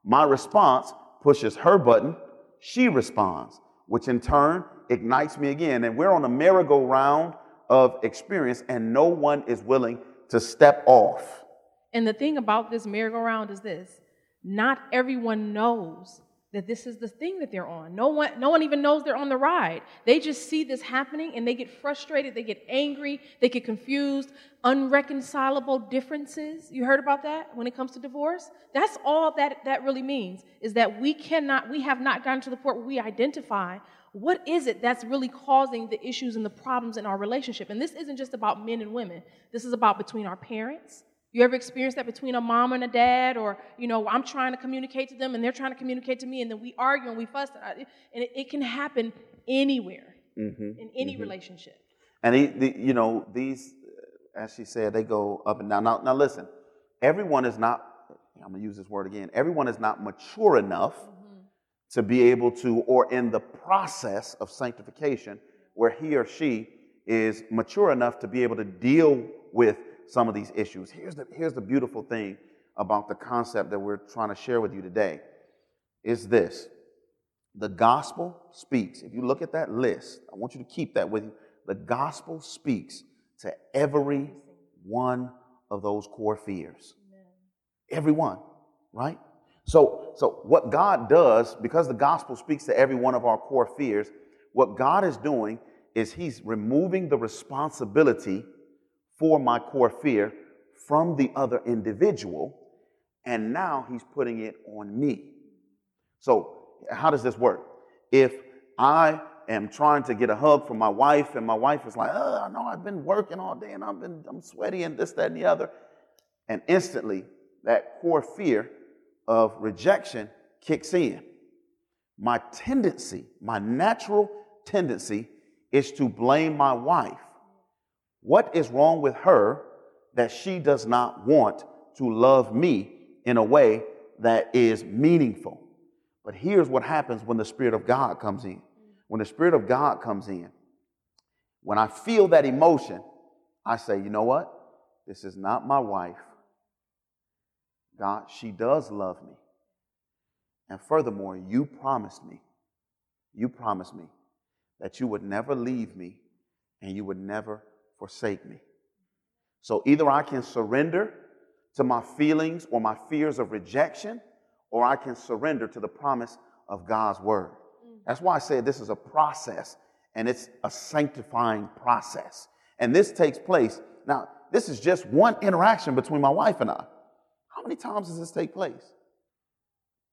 A: My response pushes her button, she responds, which in turn ignites me again. And we're on a merry-go-round of experience, and no one is willing to step off.
B: And the thing about this merry-go-round is this not everyone knows that this is the thing that they're on. No one, no one even knows they're on the ride. They just see this happening and they get frustrated, they get angry, they get confused, unreconcilable differences. You heard about that when it comes to divorce? That's all that that really means is that we cannot, we have not gotten to the point where we identify what is it that's really causing the issues and the problems in our relationship. And this isn't just about men and women. This is about between our parents, you ever experienced that between a mom and a dad, or you know, I'm trying to communicate to them and they're trying to communicate to me, and then we argue and we fuss, and it, it can happen anywhere mm-hmm. in any mm-hmm. relationship.
A: And he, the, you know, these, as she said, they go up and down. Now, now listen, everyone is not. I'm gonna use this word again. Everyone is not mature enough mm-hmm. To be able to, or in the process of sanctification, where he or she is mature enough to be able to deal with some of these issues. Here's the, here's the beautiful thing about the concept that we're trying to share with you today is this. The gospel speaks. If you look at that list, I want you to keep that with you. The gospel speaks to every one of those core fears. Every one, right? So, so what God does, because the gospel speaks to every one of our core fears, what God is doing is He's removing the responsibility for my core fear from the other individual, and now he's putting it on me. So, how does this work? If I am trying to get a hug from my wife, and my wife is like, "Oh, know I've been working all day, and I've been I'm sweaty, and this, that, and the other," and instantly that core fear of rejection kicks in. My tendency, my natural tendency, is to blame my wife what is wrong with her that she does not want to love me in a way that is meaningful? But here's what happens when the Spirit of God comes in. When the Spirit of God comes in, when I feel that emotion, I say, you know what? This is not my wife. God, she does love me. And furthermore, you promised me, you promised me that you would never leave me and you would never forsake me. So either I can surrender to my feelings or my fears of rejection, or I can surrender to the promise of God's word. Mm. That's why I say this is a process and it's a sanctifying process. And this takes place. Now, this is just one interaction between my wife and I. How many times does this take place?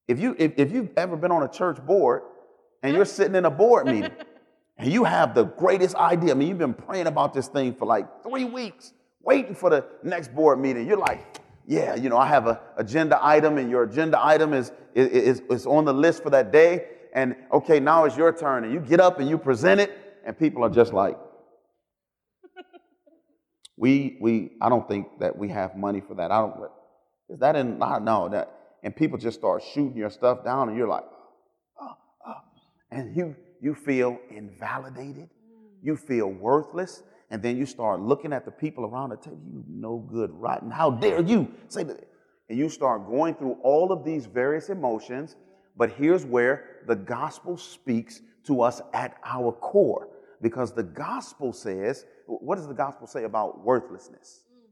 A: If, you, if, if you've ever been on a church board and you're sitting in a board meeting and you have the greatest idea. I mean, you've been praying about this thing for like three weeks, waiting for the next board meeting. You're like, yeah, you know, I have an agenda item, and your agenda item is, is, is on the list for that day. And okay, now it's your turn. And you get up and you present it, and people are just like, we, we, I don't think that we have money for that. I don't, is that in, I know that. And people just start shooting your stuff down, and you're like, oh, oh. and you, you feel invalidated, mm. you feel worthless, and then you start looking at the people around the table, you no good, rotten. How dare you say that? and you start going through all of these various emotions, but here's where the gospel speaks to us at our core. Because the gospel says, what does the gospel say about worthlessness? Mm.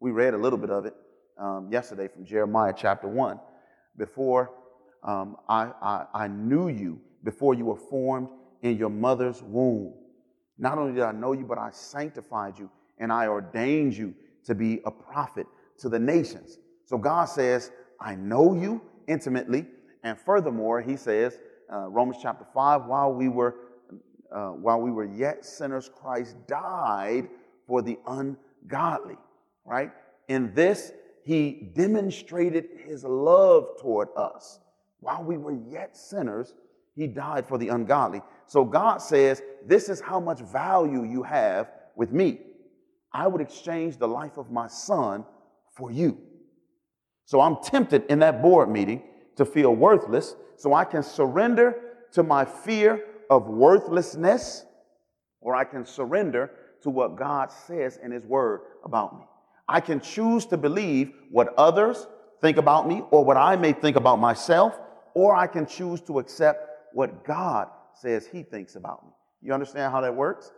A: We read a little bit of it um, yesterday from Jeremiah chapter 1. Before um, I, I, I knew you, before you were formed in your mother's womb. Not only did I know you, but I sanctified you and I ordained you to be a prophet to the nations. So God says, I know you intimately. And furthermore, he says, uh, Romans chapter 5, while we were uh, while we were yet sinners, Christ died for the ungodly, right? In this, he demonstrated his love toward us. While we were yet sinners, he died for the ungodly. So God says, This is how much value you have with me. I would exchange the life of my son for you. So I'm tempted in that board meeting to feel worthless so I can surrender to my fear of worthlessness or I can surrender to what God says in His Word about me. I can choose to believe what others think about me or what I may think about myself, or I can choose to accept what God says He thinks about me. You understand how that works?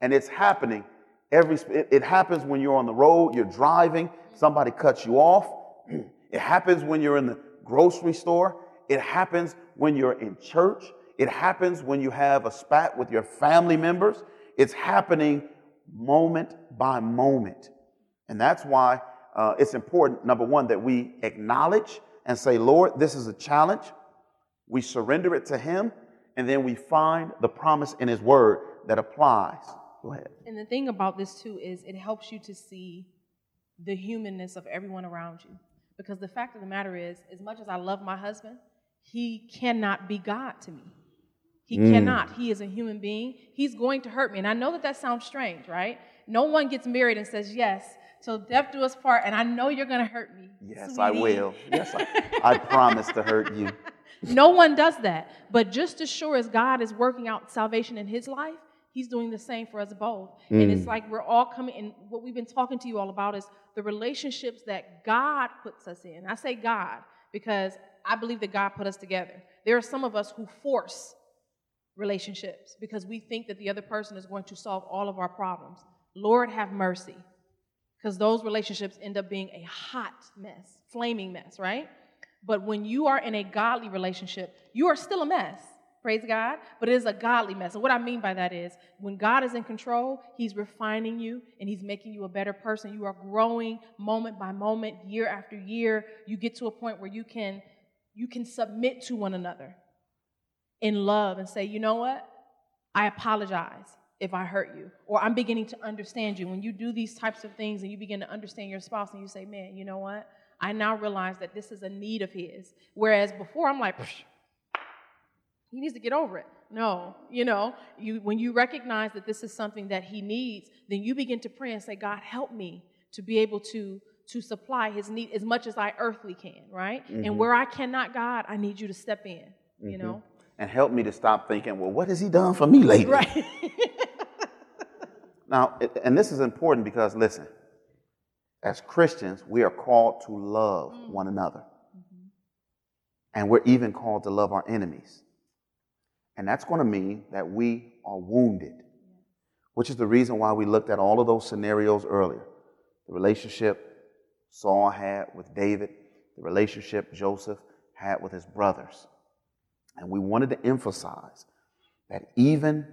A: And it's happening every, it happens when you're on the road, you're driving, somebody cuts you off. It happens when you're in the grocery store. It happens when you're in church. It happens when you have a spat with your family members. It's happening moment by moment. And that's why uh, it's important, number one, that we acknowledge and say, Lord, this is a challenge. We surrender it to Him, and then we find the promise in His Word that applies. Go ahead.
B: And the thing about this, too, is it helps you to see the humanness of everyone around you. Because the fact of the matter is, as much as I love my husband, he cannot be God to me. He mm. cannot. He is a human being. He's going to hurt me. And I know that that sounds strange, right? No one gets married and says, Yes, till death do us part, and I know you're going to hurt me.
A: Yes, sweetie. I will. Yes, I, I promise to hurt you.
B: No one does that. But just as sure as God is working out salvation in his life, he's doing the same for us both. Mm. And it's mm. like we're all coming, and what we've been talking to you all about is the relationships that God puts us in. I say God because I believe that God put us together. There are some of us who force relationships because we think that the other person is going to solve all of our problems. Lord, have mercy. Because those relationships end up being a hot mess, flaming mess, right? But when you are in a godly relationship, you are still a mess. Praise God. But it is a godly mess. And what I mean by that is when God is in control, He's refining you and He's making you a better person. You are growing moment by moment, year after year. You get to a point where you can you can submit to one another in love and say, you know what? I apologize if I hurt you. Or I'm beginning to understand you. When you do these types of things and you begin to understand your spouse and you say, man, you know what? I now realize that this is a need of his. Whereas before I'm like, he needs to get over it. No, you know, you, when you recognize that this is something that he needs, then you begin to pray and say, God, help me to be able to to supply his need as much as I earthly can, right? Mm-hmm. And where I cannot, God, I need you to step in, mm-hmm. you know?
A: and help me to stop thinking, well, what has he done for me lately?
B: Right.
A: now, and this is important because, listen, as Christians, we are called to love mm. one another. Mm-hmm. And we're even called to love our enemies. And that's going to mean that we are wounded, which is the reason why we looked at all of those scenarios earlier. The relationship Saul had with David, the relationship Joseph had with his brothers. And we wanted to emphasize that even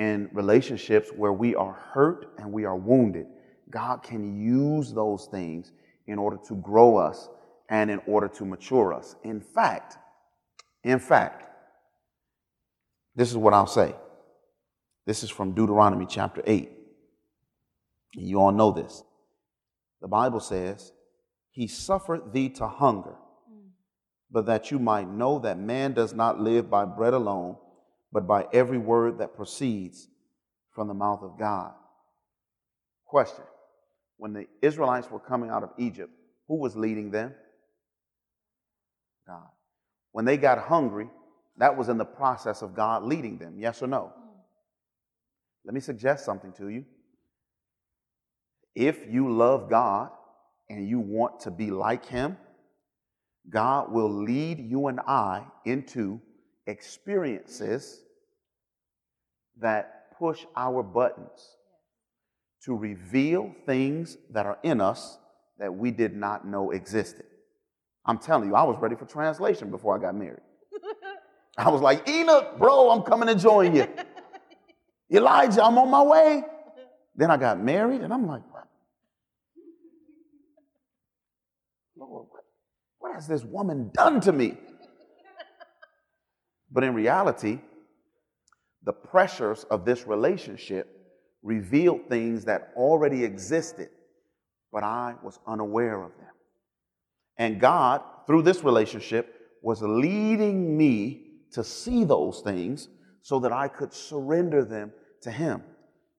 A: in relationships where we are hurt and we are wounded, God can use those things in order to grow us and in order to mature us. In fact, in fact, this is what I'll say. This is from Deuteronomy chapter 8. You all know this. The Bible says, He suffered thee to hunger mm. but that you might know that man does not live by bread alone, but by every word that proceeds from the mouth of God. Question When the Israelites were coming out of Egypt, who was leading them? God. When they got hungry, that was in the process of God leading them, yes or no? Let me suggest something to you. If you love God and you want to be like him, God will lead you and I into experiences that push our buttons to reveal things that are in us that we did not know existed. I'm telling you, I was ready for translation before I got married. I was like, Enoch, bro, I'm coming to join you. Elijah, I'm on my way. Then I got married, and I'm like, what? Lord, what, what has this woman done to me? But in reality, the pressures of this relationship revealed things that already existed, but I was unaware of them. And God, through this relationship, was leading me to see those things so that I could surrender them to Him.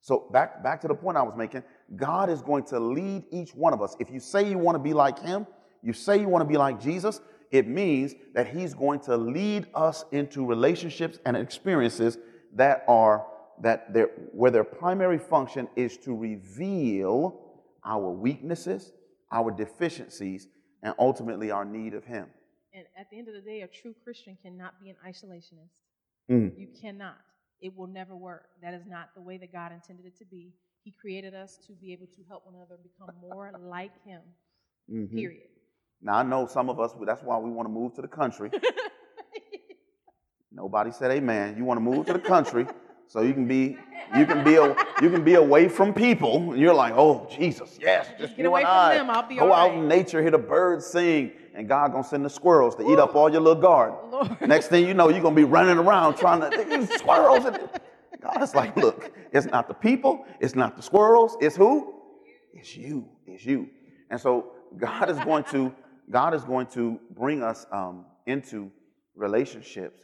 A: So, back, back to the point I was making God is going to lead each one of us. If you say you want to be like Him, you say you want to be like Jesus, it means that He's going to lead us into relationships and experiences that are that their, where their primary function is to reveal our weaknesses, our deficiencies, and ultimately our need of Him.
B: And at the end of the day, a true Christian cannot be an isolationist.
A: Mm.
B: You cannot. It will never work. That is not the way that God intended it to be. He created us to be able to help one another become more like Him.
A: Mhm.
B: Period.
A: Now I know some of us. That's why we want to move to the country. Nobody said amen. You want to move to the country so you can be you can be a, you can be away from people. And you're like, oh Jesus, yes, just
B: get away
A: and
B: from
A: I.
B: them, I'll be
A: Go
B: all
A: out in nature, hear the birds sing, and God gonna send the squirrels to eat up all your little garden.
B: Lord.
A: Next thing you know, you're gonna be running around trying to squirrels. And, God is like, look, it's not the people, it's not the squirrels, it's who? It's you. It's you. And so God is going to God is going to bring us um, into relationships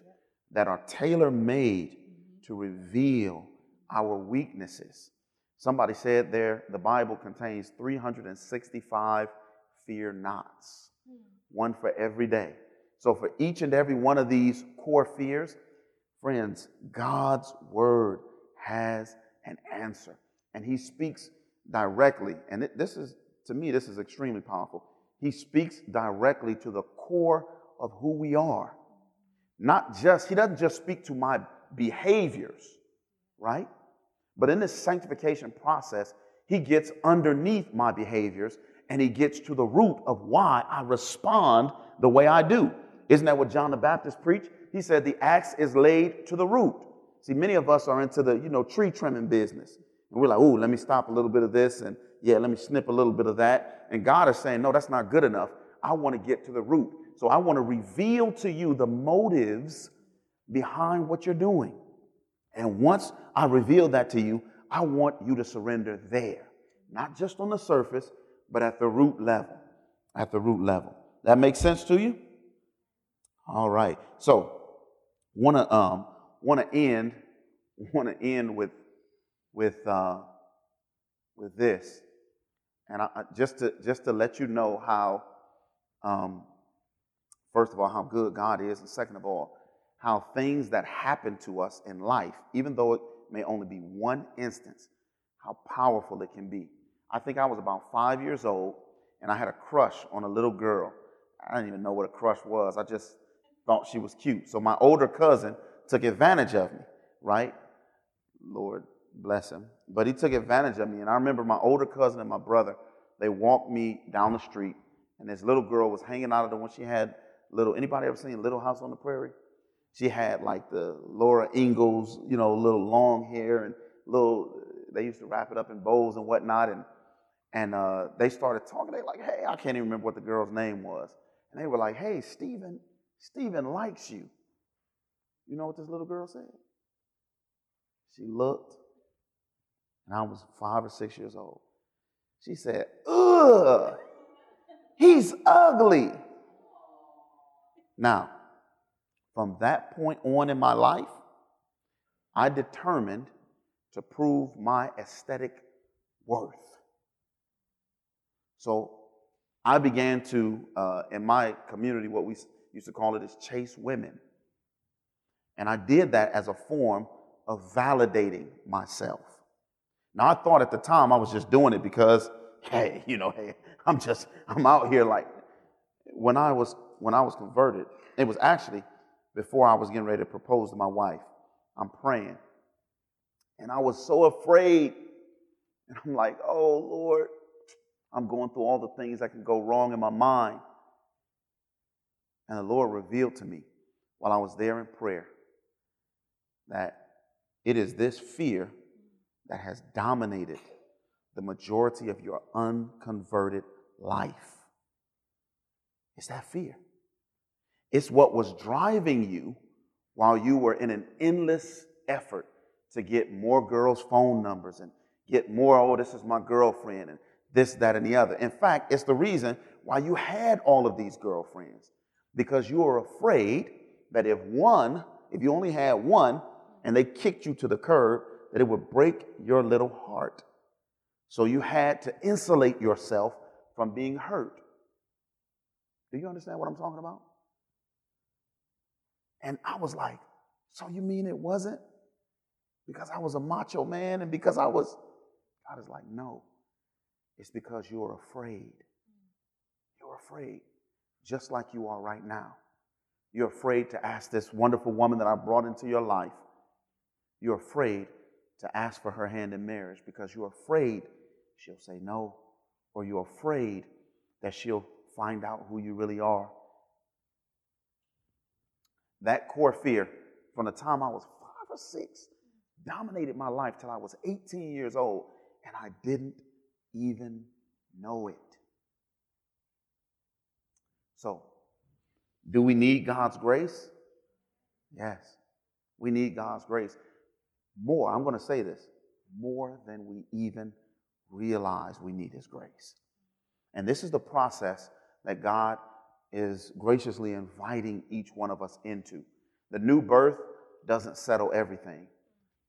A: that are tailor made to reveal our weaknesses. Somebody said there the Bible contains 365 fear nots, one for every day. So for each and every one of these core fears, friends, God's word has an answer. And he speaks directly. And this is, to me, this is extremely powerful. He speaks directly to the core of who we are. Not just, he doesn't just speak to my behaviors, right? But in this sanctification process, he gets underneath my behaviors and he gets to the root of why I respond the way I do. Isn't that what John the Baptist preached? He said the axe is laid to the root. See, many of us are into the, you know, tree trimming business. And we're like, oh, let me stop a little bit of this and yeah, let me snip a little bit of that. And God is saying, no, that's not good enough. I want to get to the root. So I want to reveal to you the motives behind what you're doing. And once I reveal that to you, I want you to surrender there, not just on the surface, but at the root level. At the root level. That makes sense to you? All right. So, want to um, want to end want to end with with uh, with this, and I, just to just to let you know how, um, first of all, how good God is, and second of all, how things that happen to us in life, even though it may only be one instance, how powerful it can be. I think I was about five years old, and I had a crush on a little girl. I didn't even know what a crush was. I just thought she was cute. So my older cousin took advantage of me, right? Lord bless him. But he took advantage of me. And I remember my older cousin and my brother, they walked me down the street, and this little girl was hanging out of the one she had little anybody ever seen Little House on the Prairie? She had like the Laura Ingalls, you know, little long hair and little they used to wrap it up in bows and whatnot. And and uh, they started talking. They like, hey, I can't even remember what the girl's name was. And they were like, hey, Steven, Steven likes you. You know what this little girl said? She looked, and I was five or six years old. She said, ugh, he's ugly. Now, from that point on in my life, I determined to prove my aesthetic worth. So I began to, uh, in my community, what we used to call it is chase women. And I did that as a form of validating myself. Now, I thought at the time I was just doing it because hey, you know, hey, I'm just, I'm out here like, when I was, when I was converted, it was actually before I was getting ready to propose to my wife. I'm praying. And I was so afraid. And I'm like, oh, Lord, I'm going through all the things that can go wrong in my mind. And the Lord revealed to me while I was there in prayer that it is this fear that has dominated the majority of your unconverted life. It's that fear. It's what was driving you while you were in an endless effort to get more girls' phone numbers and get more, oh, this is my girlfriend, and this, that, and the other. In fact, it's the reason why you had all of these girlfriends, because you were afraid that if one, if you only had one, and they kicked you to the curb, that it would break your little heart. So you had to insulate yourself from being hurt. Do you understand what I'm talking about? And I was like, so you mean it wasn't because I was a macho man and because I was. God is like, no. It's because you're afraid. You're afraid, just like you are right now. You're afraid to ask this wonderful woman that I brought into your life. You're afraid to ask for her hand in marriage because you're afraid she'll say no, or you're afraid that she'll find out who you really are. That core fear from the time I was five or six dominated my life till I was 18 years old, and I didn't even know it. So, do we need God's grace? Yes, we need God's grace. More, I'm going to say this, more than we even realize we need His grace. And this is the process that God is graciously inviting each one of us into. The new birth doesn't settle everything.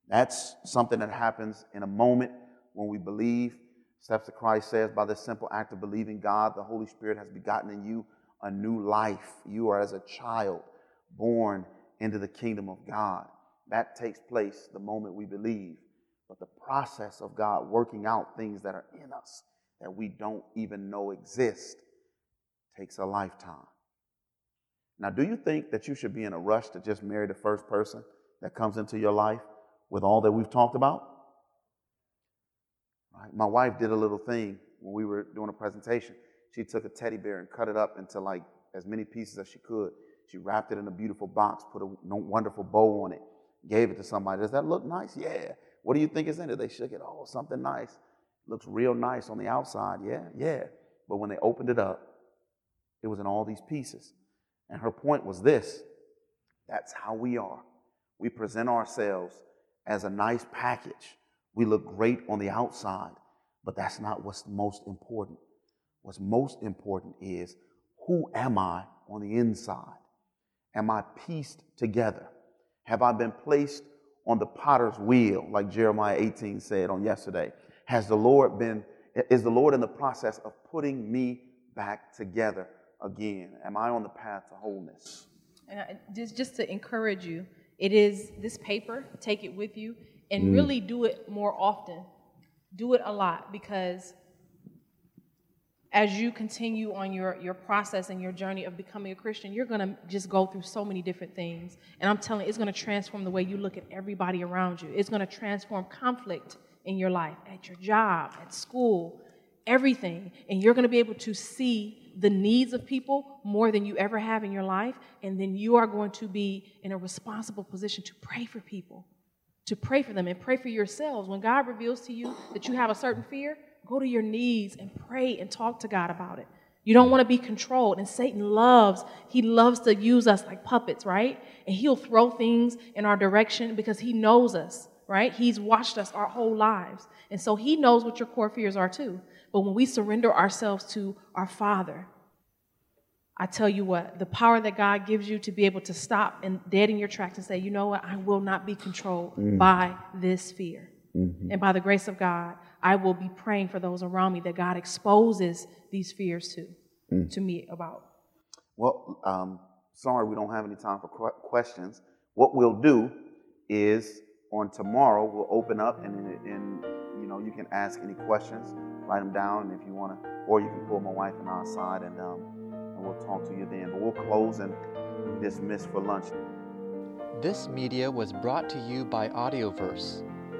A: That's something that happens in a moment when we believe. Steps of Christ says, by the simple act of believing God, the Holy Spirit has begotten in you a new life. You are as a child born into the kingdom of God. That takes place the moment we believe. But the process of God working out things that are in us that we don't even know exist takes a lifetime. Now, do you think that you should be in a rush to just marry the first person that comes into your life with all that we've talked about? Right? My wife did a little thing when we were doing a presentation. She took a teddy bear and cut it up into like as many pieces as she could. She wrapped it in a beautiful box, put a wonderful bow on it, gave it to somebody. Does that look nice? Yeah. What do you think is in it? They shook it. Oh, something nice. Looks real nice on the outside. Yeah, yeah. But when they opened it up, it was in all these pieces. And her point was this that's how we are. We present ourselves as a nice package. We look great on the outside, but that's not what's most important. What's most important is who am I on the inside? Am I pieced together? Have I been placed on the potter's wheel, like Jeremiah 18 said on yesterday? Has the Lord been, is the Lord in the process of putting me back together again? Am I on the path to wholeness?
B: And I, just, just to encourage you, it is this paper, take it with you, and mm. really do it more often. Do it a lot because as you continue on your, your process and your journey of becoming a Christian, you're going to just go through so many different things. And I'm telling you, it's going to transform the way you look at everybody around you. It's going to transform conflict in your life, at your job, at school, everything. And you're going to be able to see the needs of people more than you ever have in your life. And then you are going to be in a responsible position to pray for people, to pray for them and pray for yourselves. When God reveals to you that you have a certain fear, Go to your knees and pray and talk to God about it. You don't want to be controlled. And Satan loves, he loves to use us like puppets, right? And he'll throw things in our direction because he knows us, right? He's watched us our whole lives. And so he knows what your core fears are too. But when we surrender ourselves to our Father, I tell you what, the power that God gives you to be able to stop and dead in your tracks and say, you know what, I will not be controlled mm. by this fear. Mm-hmm. And by the grace of God, I will be praying for those around me that God exposes these fears to, mm. to me about.
A: Well, um, sorry, we don't have any time for qu- questions. What we'll do is on tomorrow, we'll open up and, and you know, you can ask any questions, write them down, and if you want to, or you can pull my wife and I aside, and um, and we'll talk to you then. But we'll close and dismiss for lunch.
E: This media was brought to you by Audioverse,